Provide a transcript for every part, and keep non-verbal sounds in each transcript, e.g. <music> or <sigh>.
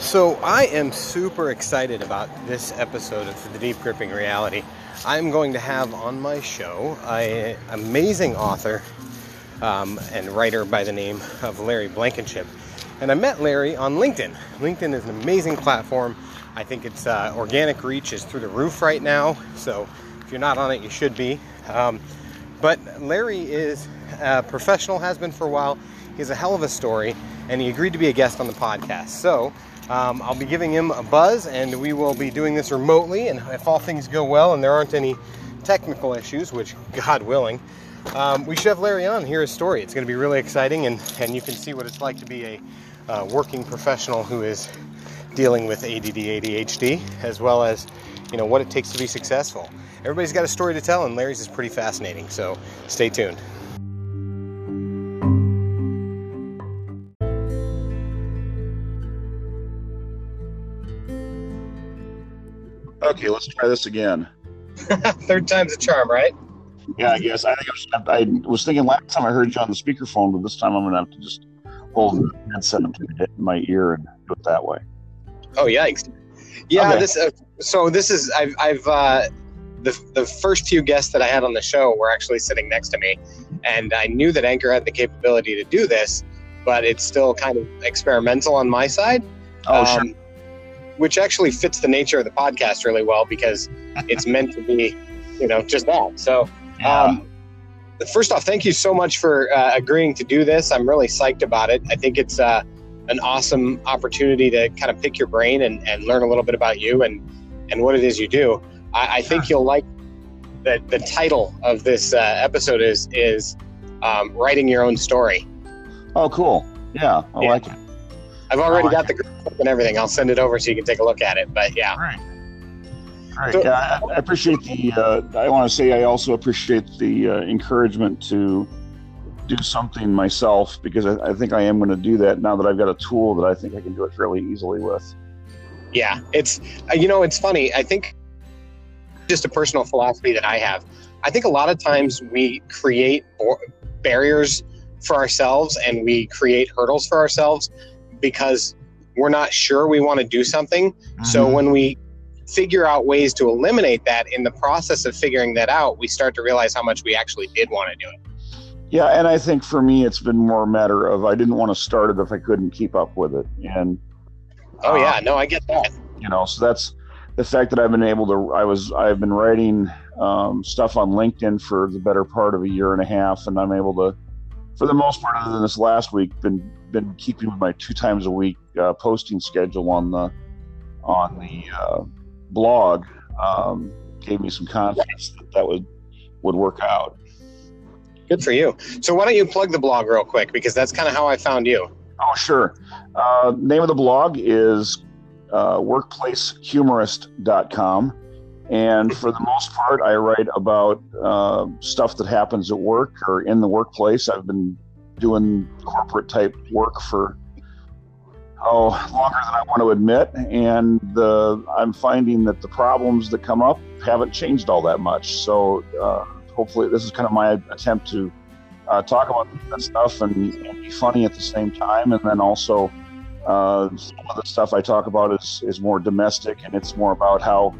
So, I am super excited about this episode of The Deep Gripping Reality. I'm going to have on my show an amazing author um, and writer by the name of Larry Blankenship. And I met Larry on LinkedIn. LinkedIn is an amazing platform. I think its uh, organic reach is through the roof right now. So, if you're not on it, you should be. Um, but Larry is a professional, has been for a while. He's a hell of a story, and he agreed to be a guest on the podcast. So, um, I'll be giving him a buzz, and we will be doing this remotely. And if all things go well and there aren't any technical issues, which God willing, um, we should have Larry on hear his story. It's going to be really exciting, and, and you can see what it's like to be a uh, working professional who is dealing with ADD, ADHD, as well as you know what it takes to be successful. Everybody's got a story to tell, and Larry's is pretty fascinating. So stay tuned. Okay, let's try this again. <laughs> Third time's a charm, right? Yeah, I guess. I think I was, I was thinking last time I heard you on the speakerphone, but this time I'm going to have to just hold the headset up to my ear and do it that way. Oh yikes! Yeah, Okay. this. Uh, so this is I've I've uh, the the first few guests that I had on the show were actually sitting next to me, and I knew that Anchor had the capability to do this, but it's still kind of experimental on my side. Oh, sure. um, Which actually fits the nature of the podcast really well because <laughs> it's meant to be, you know, just that. So, Yeah. um, first off, thank you so much for uh, agreeing to do this. I'm really psyched about it. I think it's uh, an awesome opportunity to kind of pick your brain and, and learn a little bit about you and, and what it is you do. I, I think you'll like the, the title of this uh, episode is is um, writing your own story. oh, cool. Yeah, I Yeah. like it. I've already like got the graphic and everything. I'll send it over so you can take a look at it. But yeah, Great. Great. So- yeah, I, I appreciate the. Uh, I want to say I also appreciate the uh, encouragement to do something myself because I, I think I am going to do that now that I've got a tool that I think I can do it fairly easily with. yeah. It's uh, you know it's funny. I think just a personal philosophy that I have. I think a lot of times we create barriers for ourselves and we create hurdles for ourselves because we're not sure we want to do something. So Mhm. when we figure out ways to eliminate that in the process of figuring that out, we start to realize how much we actually did want to do it. Yeah, and I think for me, it's been more a matter of I didn't want to start it if I couldn't keep up with it, and Oh Um, yeah, no, I get that. you know, so that's the fact that I've been able to. I was I've been writing um, stuff on LinkedIn for the better part of a year and a half, and I'm able to, for the most part, other than this last week, been been keeping with my two times a week uh, posting schedule on the on the uh, blog. Um, gave me some confidence that that would would work out. Good for you. So why don't you plug the blog real quick because that's kind of how I found you. Oh, sure. Uh, name of the blog is uh, workplacehumorist.com. And for the most part, I write about uh, stuff that happens at work or in the workplace. I've been doing corporate type work for oh longer than I want to admit, and the, I'm finding that the problems that come up haven't changed all that much. So uh, hopefully, this is kind of my attempt to uh, talk about that stuff and, and be funny at the same time, and then also uh, some of the stuff I talk about is is more domestic, and it's more about how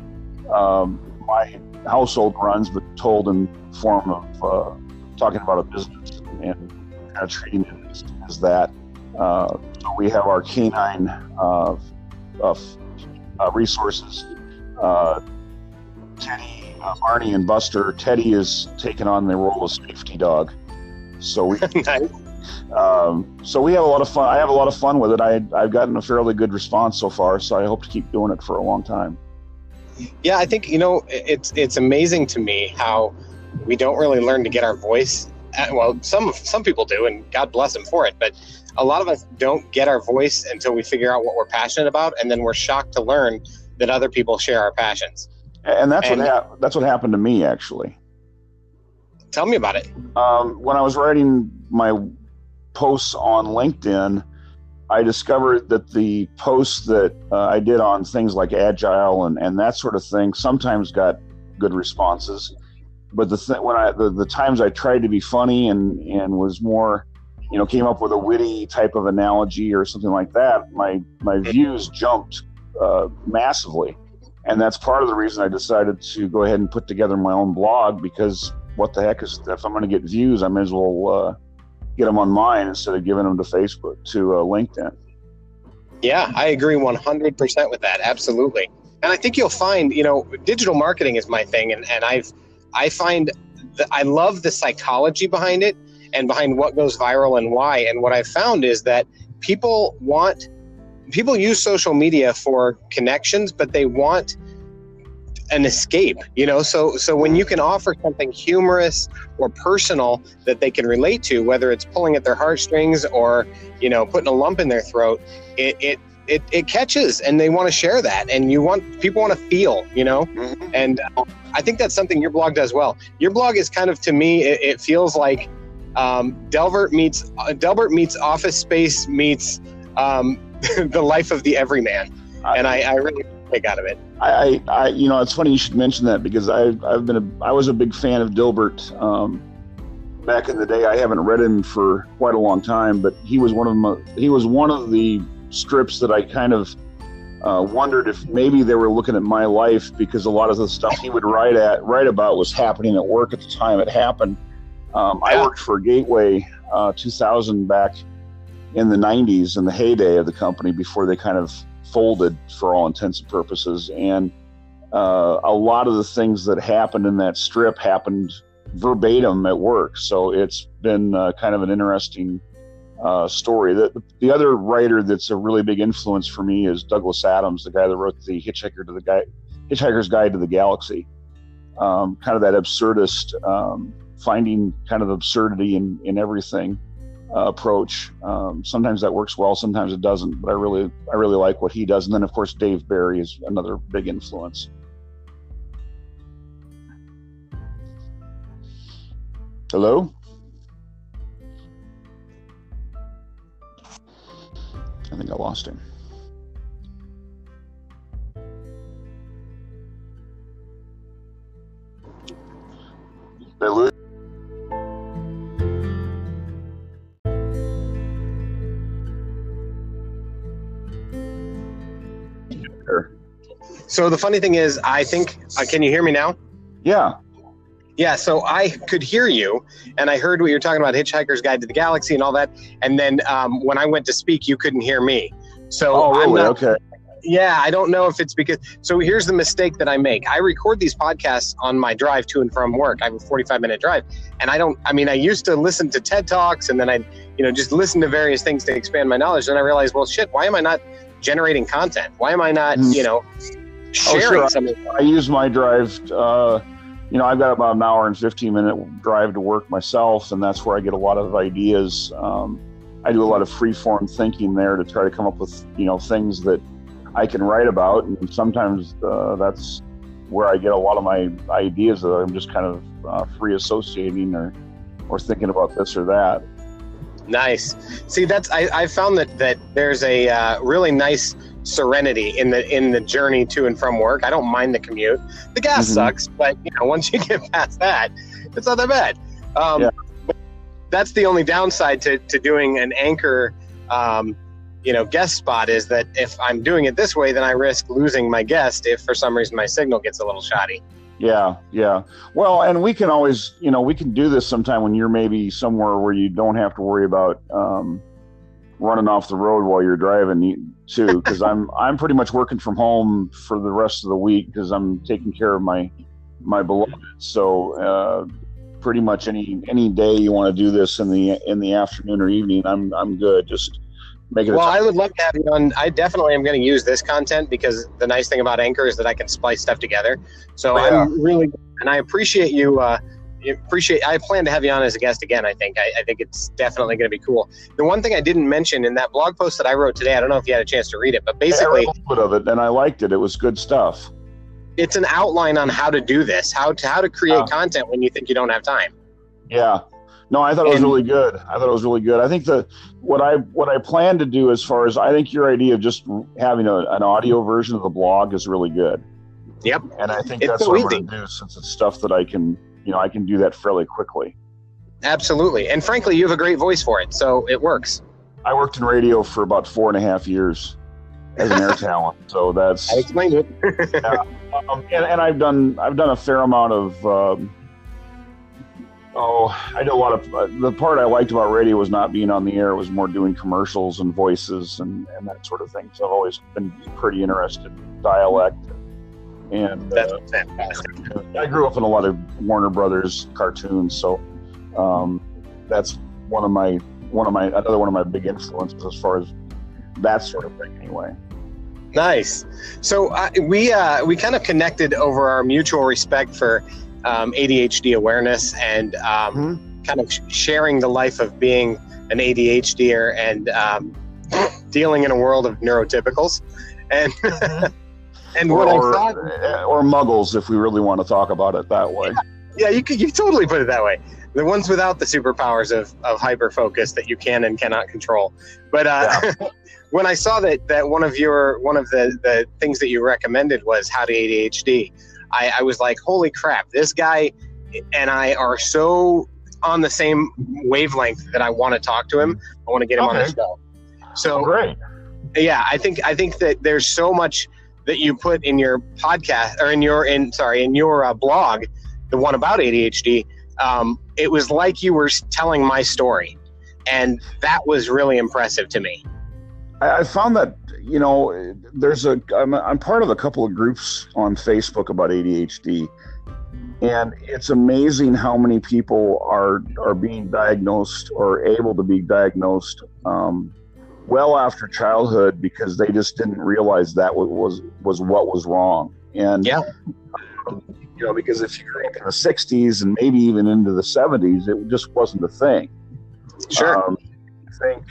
um, my household runs, but told in form of uh, talking about a business and kind of treating it as, as that. Uh, so we have our canine uh, uh, resources. Uh, Teddy, Arnie, and Buster. Teddy is taking on the role of safety dog. So we <laughs> Nice. Um, so we have a lot of fun. I have a lot of fun with it. I, I've gotten a fairly good response so far, so I hope to keep doing it for a long time. Yeah, I think you know it's it's amazing to me how we don't really learn to get our voice. uh, Well, some some people do, and God bless them for it. But a lot of us don't get our voice until we figure out what we're passionate about, and then we're shocked to learn that other people share our passions. And that's And- what hap- that's what happened to me actually. Tell me about it. Um, when I was writing my posts on LinkedIn, I discovered that the posts that uh, I did on things like agile and, and that sort of thing sometimes got good responses. but the th- when I the, the times I tried to be funny and and was more, you know, came up with a witty type of analogy or something like that, my my views jumped uh, massively, and that's part of the reason I decided to go ahead and put together my own blog because what the heck is if I'm going to get views, I may as well uh, get them on mine instead of giving them to Facebook to uh, LinkedIn. Yeah, I agree 100% with that. Absolutely. And I think you'll find, you know, digital marketing is my thing. And, and I've, I find that I love the psychology behind it and behind what goes viral and why. And what I've found is that people want, people use social media for connections, but they want an escape you know? So so when you can offer something humorous or personal that they can relate to whether it's pulling at their heartstrings or you know putting a lump in their throat it it it, it catches and they want to share that and you want people want to feel you know? Mm-hmm. and uh, i think that's something your blog does well. Your blog is kind of to me it, it feels like um, Dilbert meets uh, Dilbert meets office space meets um, <laughs> the life of the everyman. And I, I really take out of it. I, I, you know, it's funny you should mention that because I've, I've been a, I was a big fan of Dilbert um, back in the day. I haven't read him for quite a long time, but he was one of my, he was one of the strips that I kind of uh, wondered if maybe they were looking at my life because a lot of the stuff he would write at write about was happening at work at the time it happened. Um, I worked for Gateway uh, 2000 back in the 90s in the heyday of the company before they kind of folded for all intents and purposes. And uh, a lot of the things that happened in that strip happened verbatim at work. So it's been uh, kind of an interesting uh, story. The, the other writer that's a really big influence for me is Douglas Adams, the guy that wrote the Hitchhiker to the Guy, Hitchhiker's Guide to the Galaxy. Um, kind of that absurdist, um, finding kind of absurdity in, in everything uh, approach. Um, sometimes that works well, sometimes it doesn't. But I really, I really like what he does. And then, of course, Dave Barry is another big influence. Hello. I think I lost him. Did So the funny thing is, I think, uh, can you hear me now? Yeah. Yeah, so I could hear you, and I heard what you're talking about, Hitchhiker's Guide to the Galaxy and all that. And then um, when I went to speak, you couldn't hear me. So oh, really? Not, okay. Yeah, I don't know if it's because. So here's the mistake that I make. I record these podcasts on my drive to and from work. I have a 45 minute drive, and I don't. I mean, I used to listen to TED talks, and then I, you know, just listen to various things to expand my knowledge. And I realized, well, shit, why am I not generating content? Why am I not, mm. you know, sharing oh, sure. I, I, use my drive. Uh, you know, I've got about an hour and 15 minute drive to work myself, and that's where I get a lot of ideas. Um, I do a lot of free form thinking there to try to come up with, you know, things that I can write about. And sometimes uh, that's where I get a lot of my ideas that I'm just kind of uh, free associating or, or thinking about this or that. Nice. See, that's I, I found that that there's a uh, really nice serenity in the in the journey to and from work. I don't mind the commute. The gas mm-hmm. sucks, but you know <laughs> once you get past that, it's not that bad. Um, yeah. That's the only downside to to doing an anchor. Um, you know, guest spot is that if I'm doing it this way, then I risk losing my guest if for some reason my signal gets a little shoddy. Yeah, yeah. Well, and we can always, you know, we can do this sometime when you're maybe somewhere where you don't have to worry about um, running off the road while you're driving too because i'm <laughs> i'm pretty much working from home for the rest of the week because i'm taking care of my my beloved so uh, pretty much any any day you want to do this in the in the afternoon or evening i'm i'm good just make it well i would love to have you on i definitely am going to use this content because the nice thing about anchor is that i can splice stuff together so oh, yeah. i'm really and i appreciate you uh, appreciate i plan to have you on as a guest again i think. I, I think it's definitely going to be cool. The one thing i didn't mention in that blog post that i wrote today i don't know if you had a chance to read it but basically yeah, a little of it and i liked it. It was good stuff. It's an outline on how to do this how to how to create content when you think you don't have time. Yeah. No i thought it was really good. I thought it was really good. I think the what i what i plan to do as far as i think your idea of just having a, an audio version of the blog is really good. Yep. And I think it's that's so what easy. I'm going to do since it's stuff that I can you know I can do that fairly quickly. Absolutely, and frankly, you have a great voice for it, so it works. I worked in radio for about four and a half years as an air <laughs> talent, so that's I explained it. <laughs> yeah. um, and, and I've done I've done a fair amount of. Um, oh, I did a lot of uh, the part I liked about radio was not being on the air; it was more doing commercials and voices and, and that sort of thing. So I've always been pretty interested in dialect. And That's uh, fantastic. I grew up in a lot of Warner Brothers cartoons, so um, that's one of my one of my another one of my big influences as far as that sort of thing. Anyway. Nice. So uh, we uh, we kind of connected over our mutual respect for um, ADHD awareness and um, kind of sharing the life of being an ADHDer and um, dealing in a world of neurotypicals. And <laughs> and what or, I thought, or muggles, if we really want to talk about it that way. yeah, you could you totally put it that way. The ones without the superpowers of, of hyper focus that you can and cannot control. But uh, <laughs> when I saw that that one of your one of the the things that you recommended was how to ADHD, I, I was like, holy crap, this guy and I are so on the same wavelength that I want to talk to him. I want to get him on the show. So Great. yeah, I think I think that there's so much that you put in your podcast or in your in sorry in your uh, blog, the one about ADHD. Um, it was like you were telling my story, and that was really impressive to me. I, I found that you know there's a I'm, I'm part of a couple of groups on Facebook about ADHD, and it's amazing how many people are are being diagnosed or able to be diagnosed um, well after childhood because they just didn't realize that was was what was wrong. And Yeah. um, you know, because if you grew up in the '60s and maybe even into the '70s, it just wasn't a thing. Sure. Um, I think,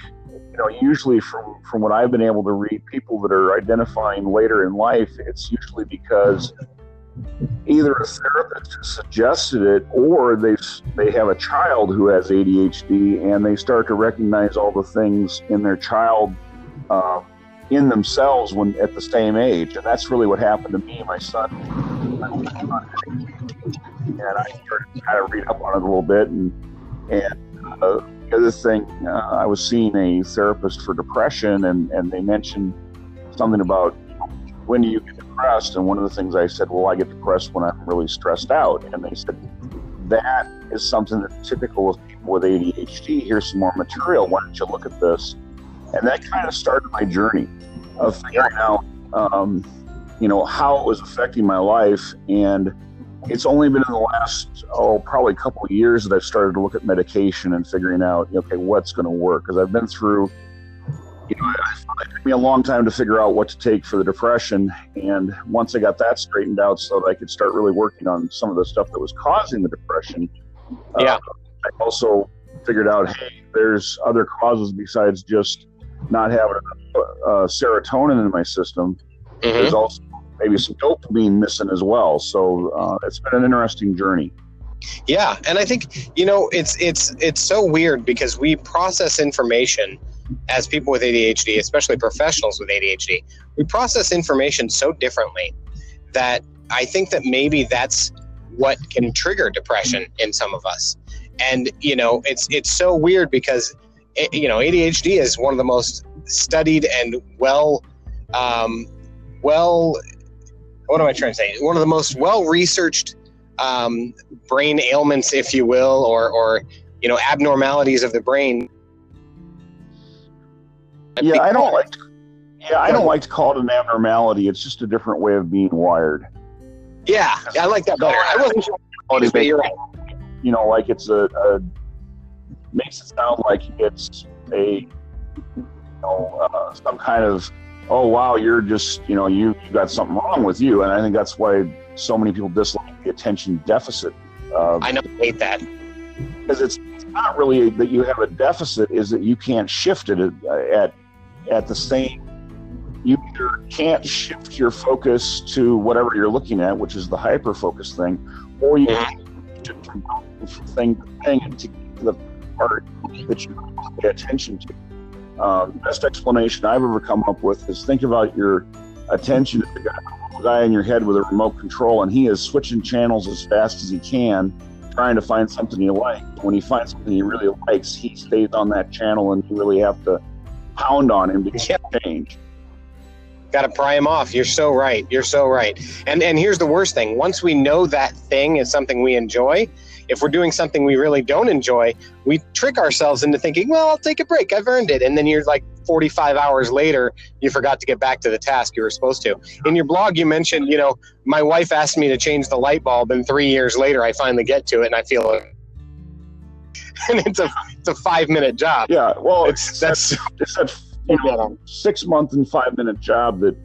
you know, usually from, from what I've been able to read, people that are identifying later in life, it's usually because either a therapist suggested it or they they have a child who has ADHD and they start to recognize all the things in their child um, in themselves when at the same age, and that's really what happened to me. My son, and I started to kind of read up on it a little bit, and and uh, the other thing, uh, I was seeing a therapist for depression, and, and they mentioned something about when do you get depressed? And one of the things I said, well, I get depressed when I'm really stressed out. And they said, that is something that's typical of people with ADHD. Here's some more material. Why don't you look at this? And that kind of started my journey of figuring out, um, you know, how it was affecting my life. And it's only been in the last oh probably a couple of years that I've started to look at medication and figuring out okay what's going to work because I've been through you know it took me a long time to figure out what to take for the depression and once I got that straightened out so that I could start really working on some of the stuff that was causing the depression Yeah. uh, I also figured out hey there's other causes besides just not having enough uh, serotonin in my system Mhm. there's also maybe some dopamine missing as well. So uh, it's been an interesting journey. Yeah, and I think you know it's it's it's so weird because we process information as people with ADHD, especially professionals with ADHD. We process information so differently that I think that maybe that's what can trigger depression in some of us. And you know, it's it's so weird because it, you know ADHD is one of the most studied and well um, well what am I trying to say? One of the most well researched um, brain ailments, if you will, or or you know abnormalities of the brain. Yeah, I don't like. Yeah, I don't like to call it an abnormality. It's just a different way of being wired. Yeah, I like that better. I wasn't sure, but you're right. You know, like it's a, a makes it sound like it's a you know uh, some kind of oh wow you're just you know you you got something wrong with you, and I think that's why so many people dislike the attention deficit. Uh, I know, I hate that. because it's, it's not really that you have a deficit is that you can't shift it at at, at the same you either can't shift your focus to whatever you're looking at which is the hyper focus thing or you Mhm. can from thing to thing to get to the part that you pay attention to um, the best explanation i've ever come up with is think about your attention guy, in your head with a remote control and he is switching channels as fast as he can trying to find something you like. When he finds something he really likes, he stays on that channel, and you really have to pound on him to Yeah. change. Got to pry him off. You're so right. You're so right. And and here's the worst thing. Once we know that thing is something we enjoy, if we're doing something we really don't enjoy, we trick ourselves into thinking, "Well, I'll take a break. I've earned it." And then you're like 45 hours later, you forgot to get back to the task you were supposed to. In your blog, you mentioned, you know, my wife asked me to change the light bulb, and three years later, I finally get to it, and I feel. <laughs> And it's a it's a five minute job. Yeah, well, It's that's <laughs> it's that you know six month and five minute job that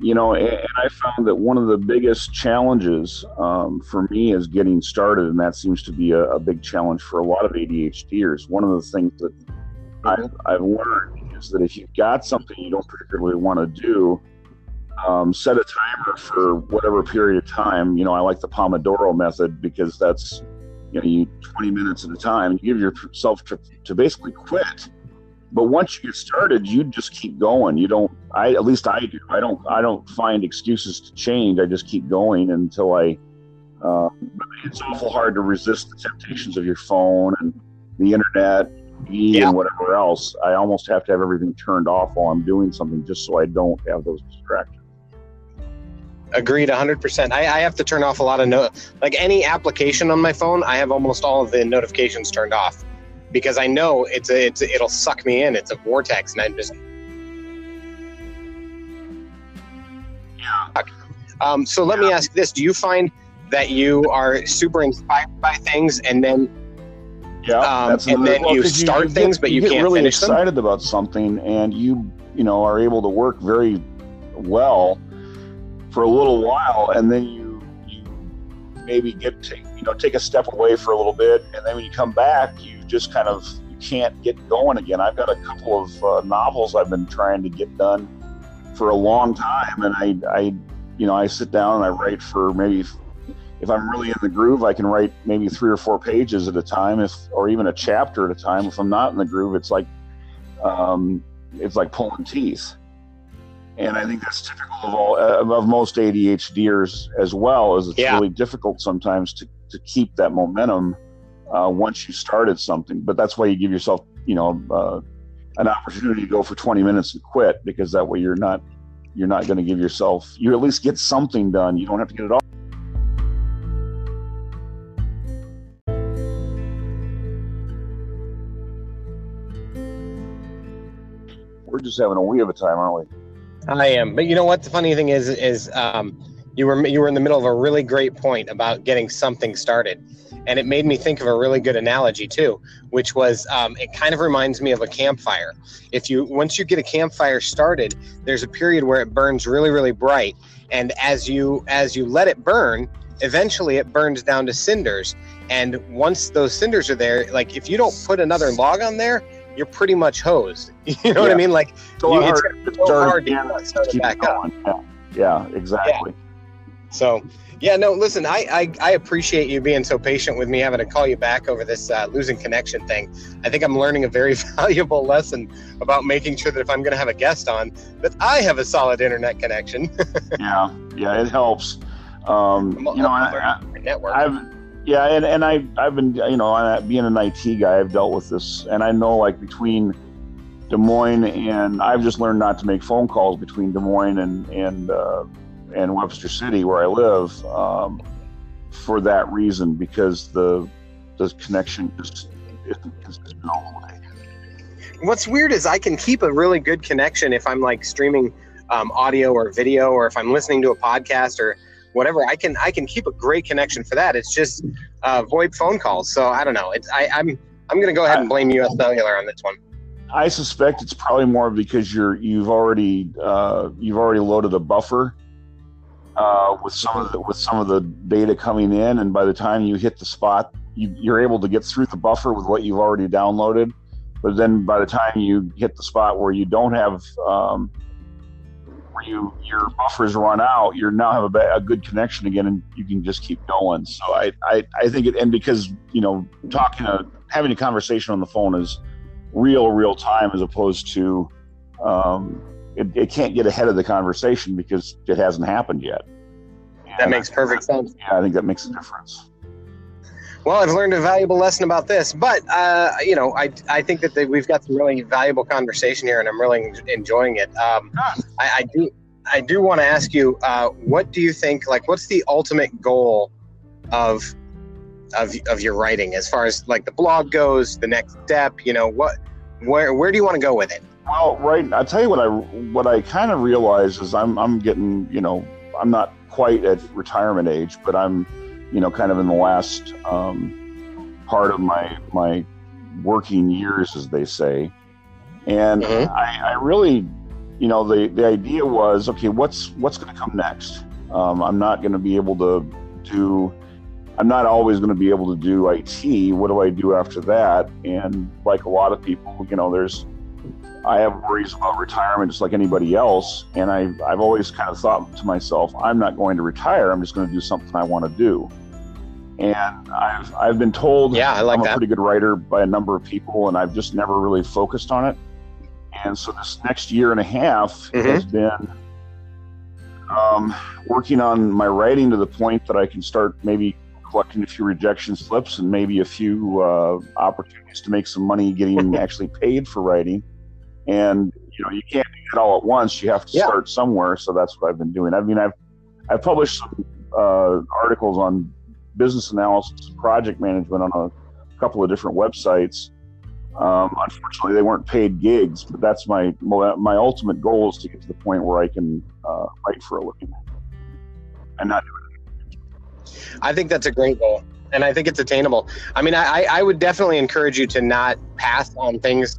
you know and, and i found that one of the biggest challenges um, for me is getting started and that seems to be a, a big challenge for a lot of adhders one of the things that I've, I've learned is that if you've got something you don't particularly want to do um, set a timer for whatever period of time. You know i like the pomodoro method because that's you know you 20 minutes at a time you give yourself to, to basically quit. But once you get started you just keep going. You don't i at least i do. I don't i don't find excuses to change. I just keep going until i uh, it's awful hard to resist the temptations of your phone and the internet Yeah. and whatever else. I almost have to have everything turned off while i'm doing something just so i don't have those distractions Agreed, 100%. I, I have to turn off a lot of no, like any application on my phone. I have almost all of the notifications turned off because I know it's a, it's a, it'll suck me in. It's a vortex, and I'm just. Um, so let me ask this: Do you find that you are super inspired by things, and then Yeah, Um, and another- then you start get- things, but you get can't really finish them? excited about something, and you you know are able to work very well for a little while, and then you you maybe get to you know take a step away for a little bit, and then when you come back, you just kind of you can't get going again. I've got a couple of uh, novels I've been trying to get done for a long time, and I I you know I sit down and I write for maybe if I'm really in the groove, I can write maybe three or four pages at a time, if or even a chapter at a time. If I'm not in the groove, it's like um, it's like pulling teeth. And I think that's typical of all uh, of most ADHDers as well. Is it's Yeah. really difficult sometimes to to keep that momentum uh, once you started something. But that's why you give yourself, you know, uh, an opportunity to go for 20 minutes and quit because that way you're not you're not going to give yourself you at least get something done. You don't have to get it all. We're just having a wee of a time, aren't we? I am. But you know what? The funny thing is, is um, you were you were in the middle of a really great point about getting something started, and it made me think of a really good analogy too, which was um, it kind of reminds me of a campfire. If you once you get a campfire started, there's a period where it burns really really bright, and as you as you let it burn, eventually it burns down to cinders. And once those cinders are there, like if you don't put another log on there, you're pretty much hosed. <laughs> You know what I mean? Like lot You- it's so hard to get and started keep back up. Yeah, yeah, exactly. So, yeah, no, listen, I, I, I appreciate you being so patient with me having to call you back over this uh, losing connection thing. I think I'm learning a very <laughs> valuable lesson about making sure that if I'm going to have a guest on, that I have a solid internet connection. <laughs> Yeah, yeah, it helps. Um, you know, I'm I, network. I've yeah, and, and I I've been you know being an IT guy, I've dealt with this, and I know like between Des Moines and I've just learned not to make phone calls between Des Moines and and uh, and Webster City where I live um, for that reason because the the connection just isn't consistent all the way. What's weird is I can keep a really good connection if I'm like streaming um, audio or video, or if I'm listening to a podcast or whatever. I can I can keep a great connection for that. It's just uh, phone calls. So I don't know. It's I, I'm I'm to go ahead and blame US Cellular on this one. I suspect it's probably more because you're you've already uh, you've already loaded a buffer uh, with some of the, with some of the data coming in, and by the time you hit the spot, you, you're able to get through the buffer with what you've already downloaded. But then by the time you hit the spot where you don't have um, where you your buffers run out, you now have a, a good connection again, and you can just keep going. So I I, I think it and because you know talking to having a conversation on the phone is real real time as opposed to um, it, it can't get ahead of the conversation because it hasn't happened yet. That makes perfect sense. Yeah, I think that makes a difference. Well, I've learned a valuable lesson about this, but uh, you know, I, I think that the, we've got some really valuable conversation here, and I'm really enjoying it. Um, I, I do I do want to ask you, uh, what do you think? Like, what's the ultimate goal of of of your writing as far as like the blog goes? The next step, you know, what where where do you want to go with it? Well, right. I'll tell you what I what I kind of realize is I'm I'm getting you know I'm not quite at retirement age, but I'm you know kind of in the last um, part of my my working years, as they say, and Mhm. I, I really you know the the idea was okay what's what's going to come next? Um, i'm not going to be able to do i'm not always going to be able to do it what do i do after that? And like a lot of people you know there's i have worries about retirement just like anybody else and I, i've always kind of thought to myself i'm not going to retire i'm just going to do something i want to do and i've i've been told Yeah, I like i'm a that. pretty good writer by a number of people and i've just never really focused on it and so this next year and a half Mhm. has been um, working on my writing to the point that I can start maybe collecting a few rejection slips and maybe a few uh, opportunities to make some money getting <laughs> actually paid for writing. And you know, you can't do it all at once. You have to Yeah. start somewhere. So that's what I've been doing. I mean, I've I've published some uh, articles on business analysis, project management on a couple of different websites. Um, unfortunately, they weren't paid gigs, but that's my my ultimate goal is to get to the point where I can uh, write for a living and not do it. I think that's a great goal, and I think it's attainable. I mean, I, I would definitely encourage you to not pass on things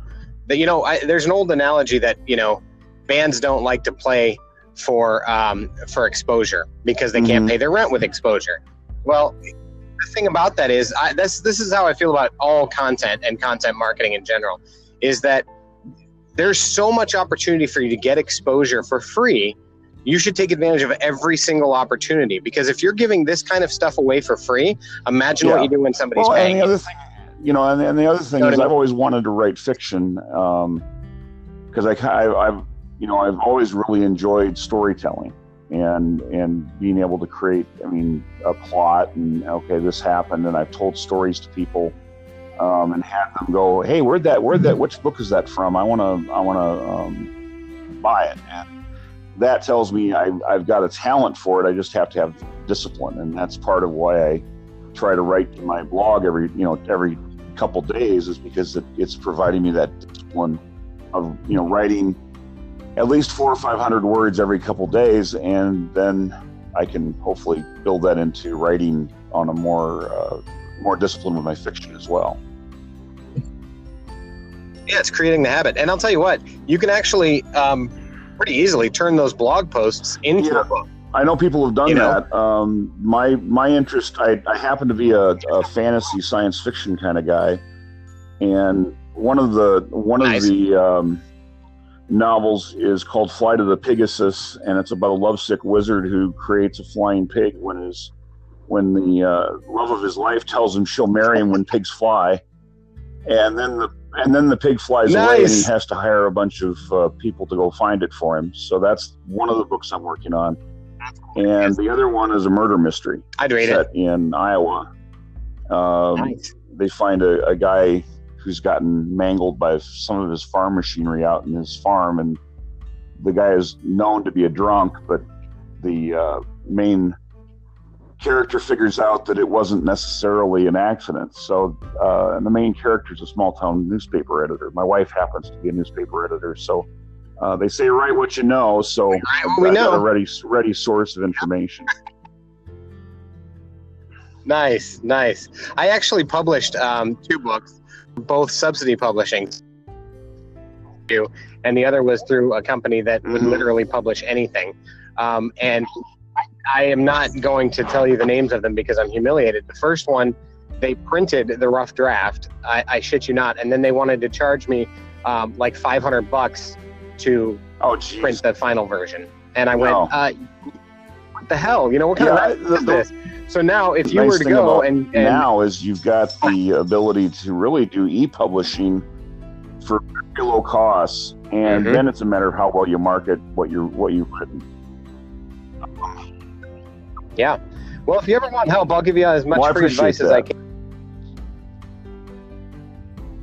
that you know. I, there's an old analogy that you know bands don't like to play for um, for exposure because they can't Mhm. pay their rent with exposure. Well, the thing about that is, I, this this is how I feel about all content and content marketing in general, is that there's so much opportunity for you to get exposure for free you should take advantage of every single opportunity because if you're giving this kind of stuff away for free, imagine Yeah. what you do when somebody's well, and paying. the other thing, you know, and, and the other thing is? I've always wanted to write fiction because I, I, I've, you know, I've always really enjoyed storytelling and and being able to create. I mean, a plot and okay, this happened, and I've told stories to people. Um, and had them go, hey, where'd that, where'd that, which book is that from? I want to, I want to um, buy it. And that tells me I, I've got a talent for it. I just have to have discipline, and that's part of why I try to write to my blog every you know every couple days is because it, it's providing me that discipline of you know writing at least four or five hundred words every couple days, and then I can hopefully build that into writing on a more uh, more discipline with my fiction as well. Yeah, it's creating the habit. And I'll tell you what, you can actually um, pretty easily turn those blog posts into Yeah. a book. I know people have done You know? that. Um, my my interest, I, I happen to be a, a fantasy science fiction kind of guy, and one of the one Nice. of the um, novels is called Flight of the Pegasus, and it's about a lovesick wizard who creates a flying pig when his when the uh, love of his life tells him she'll marry him when pigs fly, and then the and then the pig flies away and he has to hire a bunch of uh, people to go find it for him. So that's one of the books I'm working on and the other one is a murder mystery I'd it. set in Iowa. Um, Nice. They find a, a guy who's gotten mangled by some of his farm machinery out in his farm, and the guy is known to be a drunk, but the uh, main character figures out that it wasn't necessarily an accident. So, uh, and the main character is a small town newspaper editor. My wife happens to be a newspaper editor, so. Uh, they say write what you know, so we got a ready ready source of information. Nice, nice. I actually published um, two books, both subsidy publishing. And the other was through a company that would Mhm. literally publish anything. Um, and I am not going to tell you the names of them because I'm humiliated. The first one, they printed the rough draft. I, I shit you not. And then they wanted to charge me um, like 500 bucks to Oh, geez. print the final version. And I went, uh, what the hell? You know, what kind Yeah, of the- is the- this? So now, if you nice were to go and, and now is you've got the ability to really do e-publishing for very low costs, and Mhm. then it's a matter of how well you market what you're what you've written. yeah, well, if you ever want help, I'll give you as much Well, free advice as I can.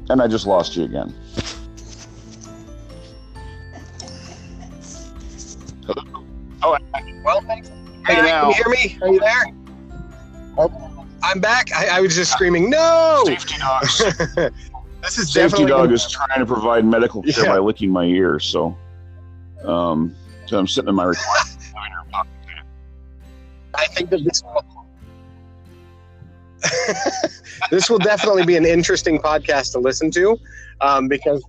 And I just lost you again. Oh, well, thanks. Hey, can you hear me? Are you there? I'm back. I, I was just screaming, no! Safety dogs. <laughs> this is Safety dog is trying to provide medical care Yeah. by licking my ear. So, um, so I'm sitting in my recliner. <laughs> I think that this will, <laughs> this will definitely be an interesting podcast to listen to um, because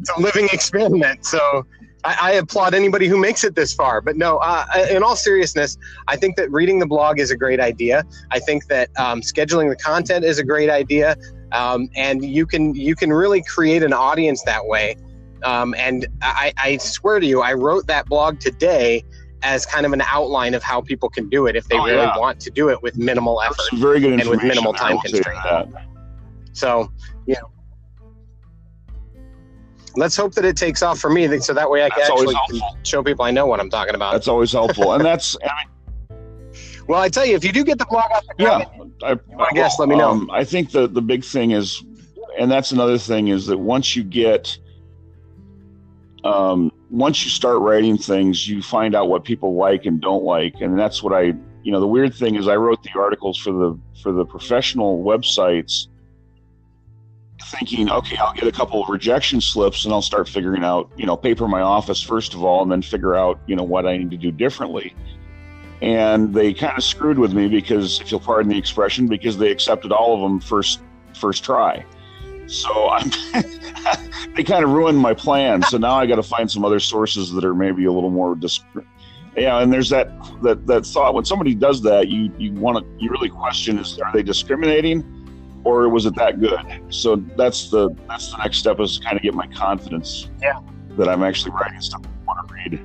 it's a living experiment. So I, I applaud anybody who makes it this far. But no, uh, in all seriousness, I think that reading the blog is a great idea. I think that um, scheduling the content is a great idea, um, and you can you can really create an audience that way. Um, and I, I swear to you, I wrote that blog today as kind of an outline of how people can do it if they Oh, really yeah. want to do it with minimal effort. Very good And with minimal time constraint. So, you know, let's hope that it takes off for me, so that way I can That's actually show people I know what I'm talking about. That's always helpful, and that's I <laughs> well, I tell you, if you do get the blog off the mean, ground, yeah. I, I guess, let me know. Um, I think the the big thing is, and that's another thing is that once you get, um, once you start writing things, you find out what people like and don't like, and that's what I. You know, the weird thing is, I wrote the articles for the for the professional websites, thinking, okay, I'll get a couple of rejection slips, and I'll start figuring out, you know, paper my office first of all, and then figure out, you know, what I need to do differently. And they kind of screwed with me because if you'll pardon the expression because they accepted all of them first first try. So i'm <laughs> they kind of ruined my plan. So now i got to find some other sources that are maybe a little more dis- yeah and there's that that that thought when somebody does that you you want to you really question is are they discriminating or was it that good so that's the that's the next step is to kind of get my confidence Yeah. that i'm actually writing stuff i want to read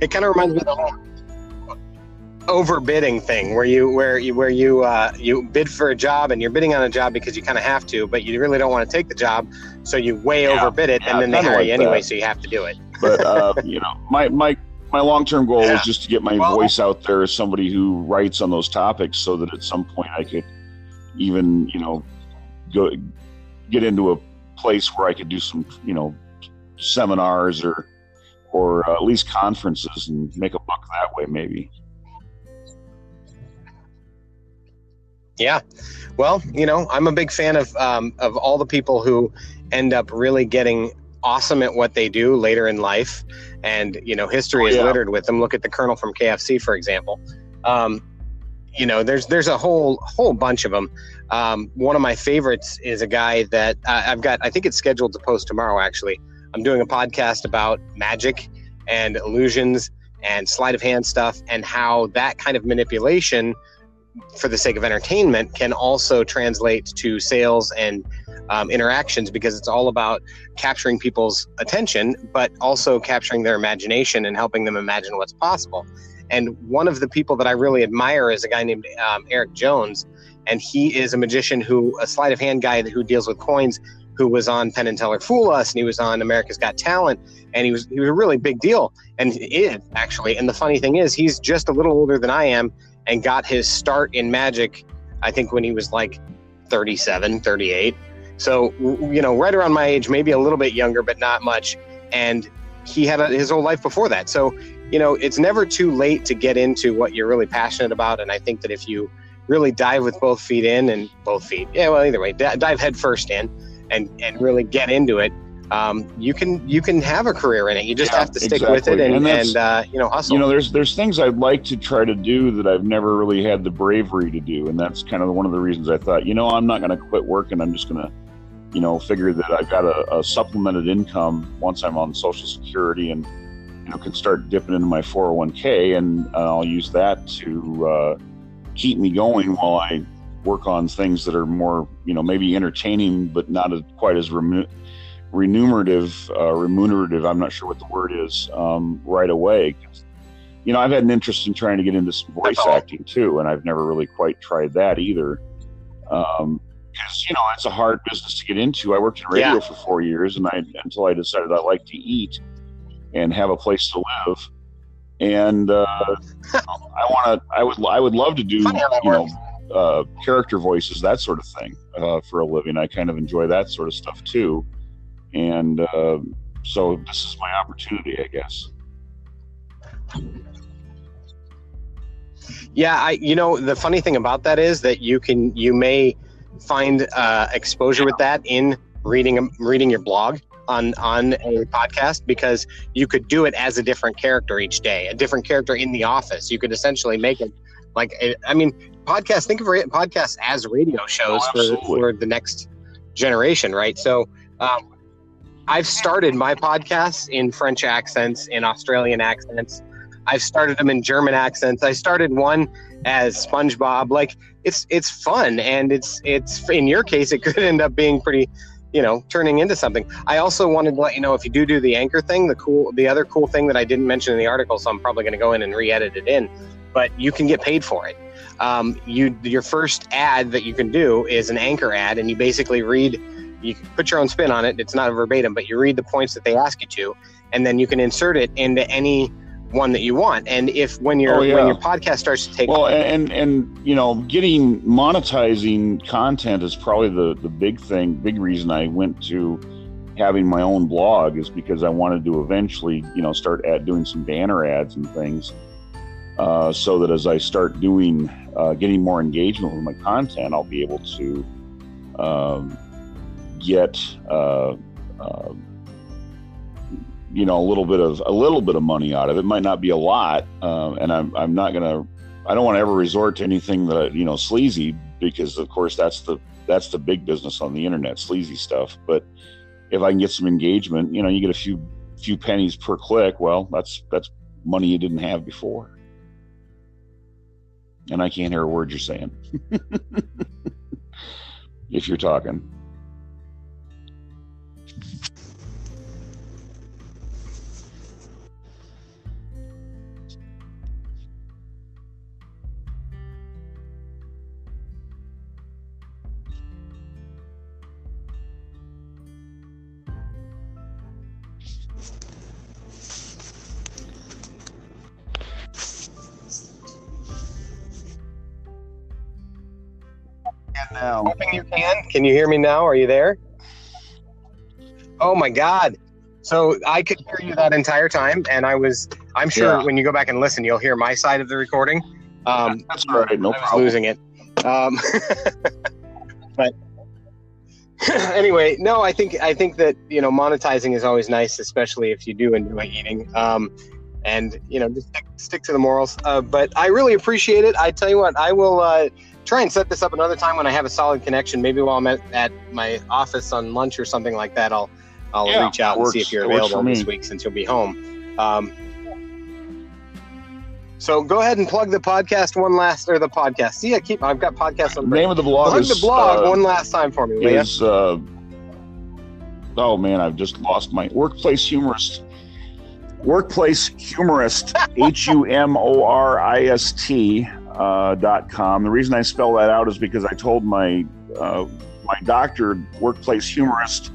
it kind of reminds me of the whole overbidding thing where you where you where you uh, you bid for a job and you're bidding on a job because you kind of have to but you really don't want to take the job so you way Yeah, overbid it yeah, and then they hire like you anyway that. so you have to do it but uh, you know, my my my long term goal Yeah. was just to get my Well- voice out there as somebody who writes on those topics, so that at some point I could even you know go get into a place where I could do some you know seminars or or uh, at least conferences and make a buck that way maybe. Yeah. Well, you know, I'm a big fan of um, of all the people who end up really getting awesome at what they do later in life, and you know, history Oh, is littered with them. Look at the Colonel from KFC, for example. Um, you know, there's there's a whole whole bunch of them. Um, one of my favorites is a guy that uh, I've got. I think it's scheduled to post tomorrow. Actually, I'm doing a podcast about magic and illusions and sleight of hand stuff, and how that kind of manipulation for the sake of entertainment can also translate to sales and um, interactions because it's all about capturing people's attention but also capturing their imagination and helping them imagine what's possible and one of the people that i really admire is a guy named um, eric jones. And he is a magician who a sleight of hand guy who deals with coins who was on penn and teller fool us and he was on america's got talent. And he was he was a really big deal. And is actually. And the funny thing is he's just a little older than i am and got his start in magic i think when he was like 37 38 so you know right around my age maybe a little bit younger but not much. And he had a, his whole life before that. So you know it's never too late to get into what you're really passionate about and i think that if you really dive with both feet in and both feet yeah well either way d- dive head first in and and really get into it um, you can you can have a career in it. You just Yeah, have to stick with it and And and uh, you know hustle. You know, there's there's things I'd like to try to do that I've never really had the bravery to do, and that's kind of one of the reasons I thought, you know, I'm not going to quit working. I'm just going to, you know, figure that I've got a, a supplemented income once I'm on Social Security, and you know, can start dipping into my 401k, and uh, I'll use that to uh, keep me going while I work on things that are more, you know, maybe entertaining, but not as, quite as remu- remunerative, uh, remunerative. I'm not sure what the word is um, right away. You know, I've had an interest in trying to get into some voice acting too, and I've never really quite tried that either. Um, because you know it's a hard business to get into. I worked in radio Yeah. for four years, and I until I decided I like to eat and have a place to live. And uh, I want to. I would. I would love to do. Funny You know, uh, character voices, that sort of thing, uh, for a living. I kind of enjoy that sort of stuff too, and uh, so this is my opportunity, I guess. Yeah, I you know the funny thing about that is that you can you may find uh, exposure with that in reading reading your blog on on a podcast because you could do it as a different character each day, a different character in the office. You could essentially make it like I mean, podcast. Think of podcasts as radio shows oh, for for the next generation, right? So. Um, I've started my podcasts in French accents, in Australian accents. I've started them in German accents. I started one as SpongeBob. Like it's it's fun, and it's it's in your case, it could end up being pretty you know turning into something. I also wanted to let you know if you do do the anchor thing the cool the other cool thing that i didn't mention in the article so i'm probably going to go in and re-edit it in but you can get paid for it. Um, you your first ad that you can do is an anchor ad and you basically read you put your own spin on it it's not verbatim but you read the points that they ask you to and then you can insert it into any one that you want. And if when your oh, yeah. when your podcast starts to take well, and and you know, getting monetizing content is probably the the big thing, big reason I went to having my own blog is because I wanted to eventually, you know, start at doing some banner ads and things, uh, so that as I start doing, uh, getting more engagement with my content, I'll be able to um, get. Uh, uh you know a little bit of a little bit of money out of it. Might not be a lot, um, and I'm I'm not gonna. I don't want to ever resort to anything that you know sleazy because of course that's the that's the big business on the internet, sleazy stuff. But if I can get some engagement, you know, you get a few few pennies per click. Well, that's that's money you didn't have before. And I can't hear a word you're saying. <laughs> if you're talking. Now. Hoping you can. Can you hear me now? Are you there? Oh my God. So I could hear you that entire time, and I was. I'm sure yeah. when you go back and listen, you'll hear my side of the recording. Um, That's all right. No I problem. losing it. Um, <laughs> but <laughs> anyway, no, I think I think that you know monetizing is always nice, especially if you do enjoy eating. Um, and you know, just stick, stick to the morals. Uh, but I really appreciate it. I tell you what, I will. Uh, try and set this up another time when I have a solid connection. Maybe while I'm at, at my office on lunch or something like that, I'll I'll yeah, reach out and see if you're available this week since you'll be home. Um, so go ahead and plug the podcast one last or the podcast. See, I keep I've got podcasts on the name of the blog. Plug is, the blog uh, one last time for me. Is, uh, oh man, I've just lost my workplace humorist. Workplace humorist, <laughs> H U M O R I S T uh, .com. The reason I spell that out is because I told my uh, my doctor, workplace humorist,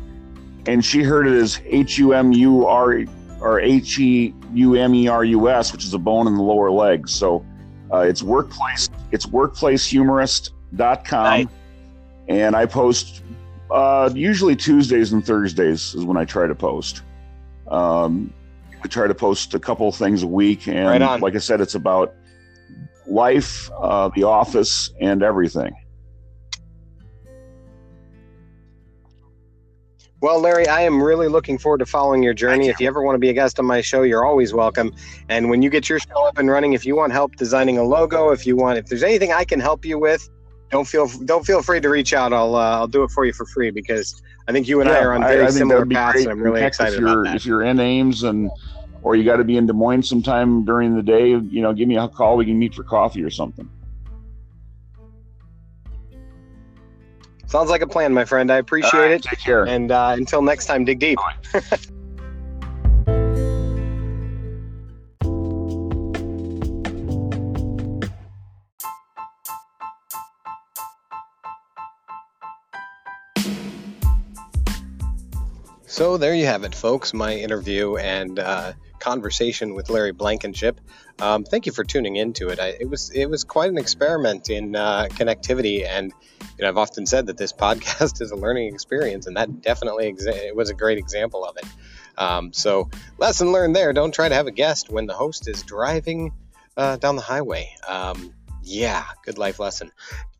and she heard it as H U M U R or H E U M E R U S, which is a bone in the lower leg. So uh, it's workplace it's workplacehumorist.com, nice. and I post uh, usually Tuesdays and Thursdays is when I try to post. Um, I try to post a couple things a week, and right like I said, it's about life, uh, the office, and everything. Well, Larry, I am really looking forward to following your journey. You. If you ever want to be a guest on my show, you're always welcome. And when you get your show up and running, if you want help designing a logo, if you want, if there's anything I can help you with, don't feel don't feel free to reach out. I'll uh, I'll do it for you for free because I think you and yeah, I are on very I, I similar paths, and I'm really excited about that. If you're in Ames and or you got to be in Des Moines sometime during the day, you know, give me a call. We can meet for coffee or something. Sounds like a plan, my friend. I appreciate right, it. Take care. And uh, until next time, dig deep. So there you have it, folks. My interview and uh, conversation with Larry Blankenship. Um, thank you for tuning into it. I, it was it was quite an experiment in uh, connectivity, and you know I've often said that this <laughs> podcast is a learning experience, and that definitely exa- it was a great example of it. Um, so lesson learned there: don't try to have a guest when the host is driving uh, down the highway. Um, yeah, good life lesson.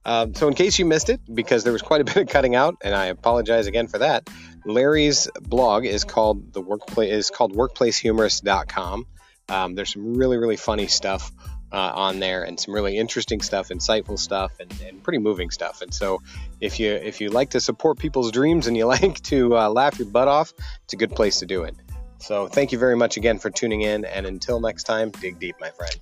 Um, so, in case you missed it, because there was quite a bit of cutting out, and I apologize again for that, Larry's blog is called the workplace is called workplacehumorist.com. Um, there's some really really funny stuff uh, on there, and some really interesting stuff, insightful stuff, and, and, pretty moving stuff. And so, if you if you like to support people's dreams and you <laughs> like to uh, laugh your butt off, it's a good place to do it. So, thank you very much again for tuning in, and until next time, dig deep, my friend.